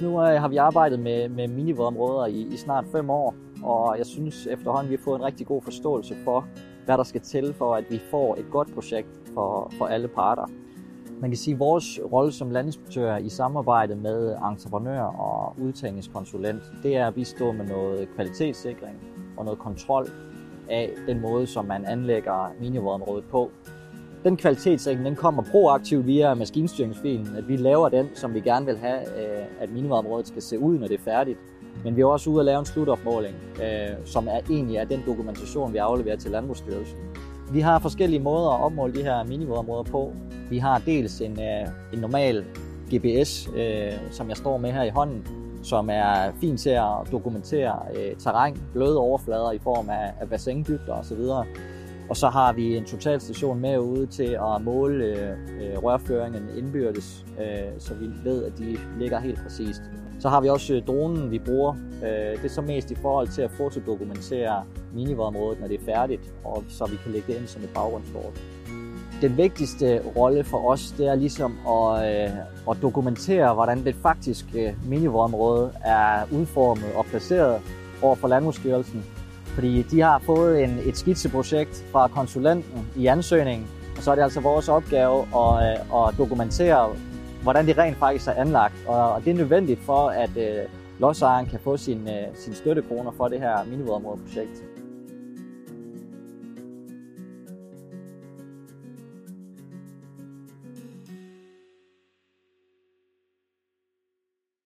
Nu øh, har vi arbejdet med, med minivådområder i, i snart fem år, og jeg synes efterhånden, vi har fået en rigtig god forståelse for, hvad der skal til for, at vi får et godt projekt for, for alle parter. Man kan sige, at vores rolle som landinspektør i samarbejde med entreprenør og udtagningskonsulent, det er at bistå med noget kvalitetssikring og noget kontrol af den måde, som man anlægger minivådområdet på. Den kvalitetssikring den kommer proaktivt via maskinstyringsfilen, at vi laver den, som vi gerne vil have, øh, at minimumområdet skal se ud, når det er færdigt. Men vi er også ude at lave en slutopmåling, øh, som er egentlig er den dokumentation, vi afleverer til Landbrugsstyrelsen. Vi har forskellige måder at opmåle de her minimumområder på. Vi har dels en, øh, en normal GPS, øh, som jeg står med her i hånden, som er fint til at dokumentere øh, terræn, bløde overflader i form af, af bassindybder osv. Og så har vi en totalstation med ude til at måle øh, rørføringen indbyrdes, øh, så vi ved, at de ligger helt præcist. Så har vi også øh, dronen, vi bruger. Øh, det er så mest i forhold til at fotodokumentere minivådområdet, når det er færdigt, og så vi kan lægge det ind som et baggrundskort. Den vigtigste rolle for os, det er ligesom at, øh, at dokumentere, hvordan det faktiske minivådområde er udformet og placeret over for Landbrugsstyrelsen, fordi de har fået en, et skitseprojekt fra konsulenten i ansøgningen, og så er det altså vores opgave at, øh, at dokumentere, hvordan det rent faktisk er anlagt. Og det er nødvendigt for, at øh, lodsejeren kan få sin, øh, sin støttekroner for det her minivådområdeprojekt.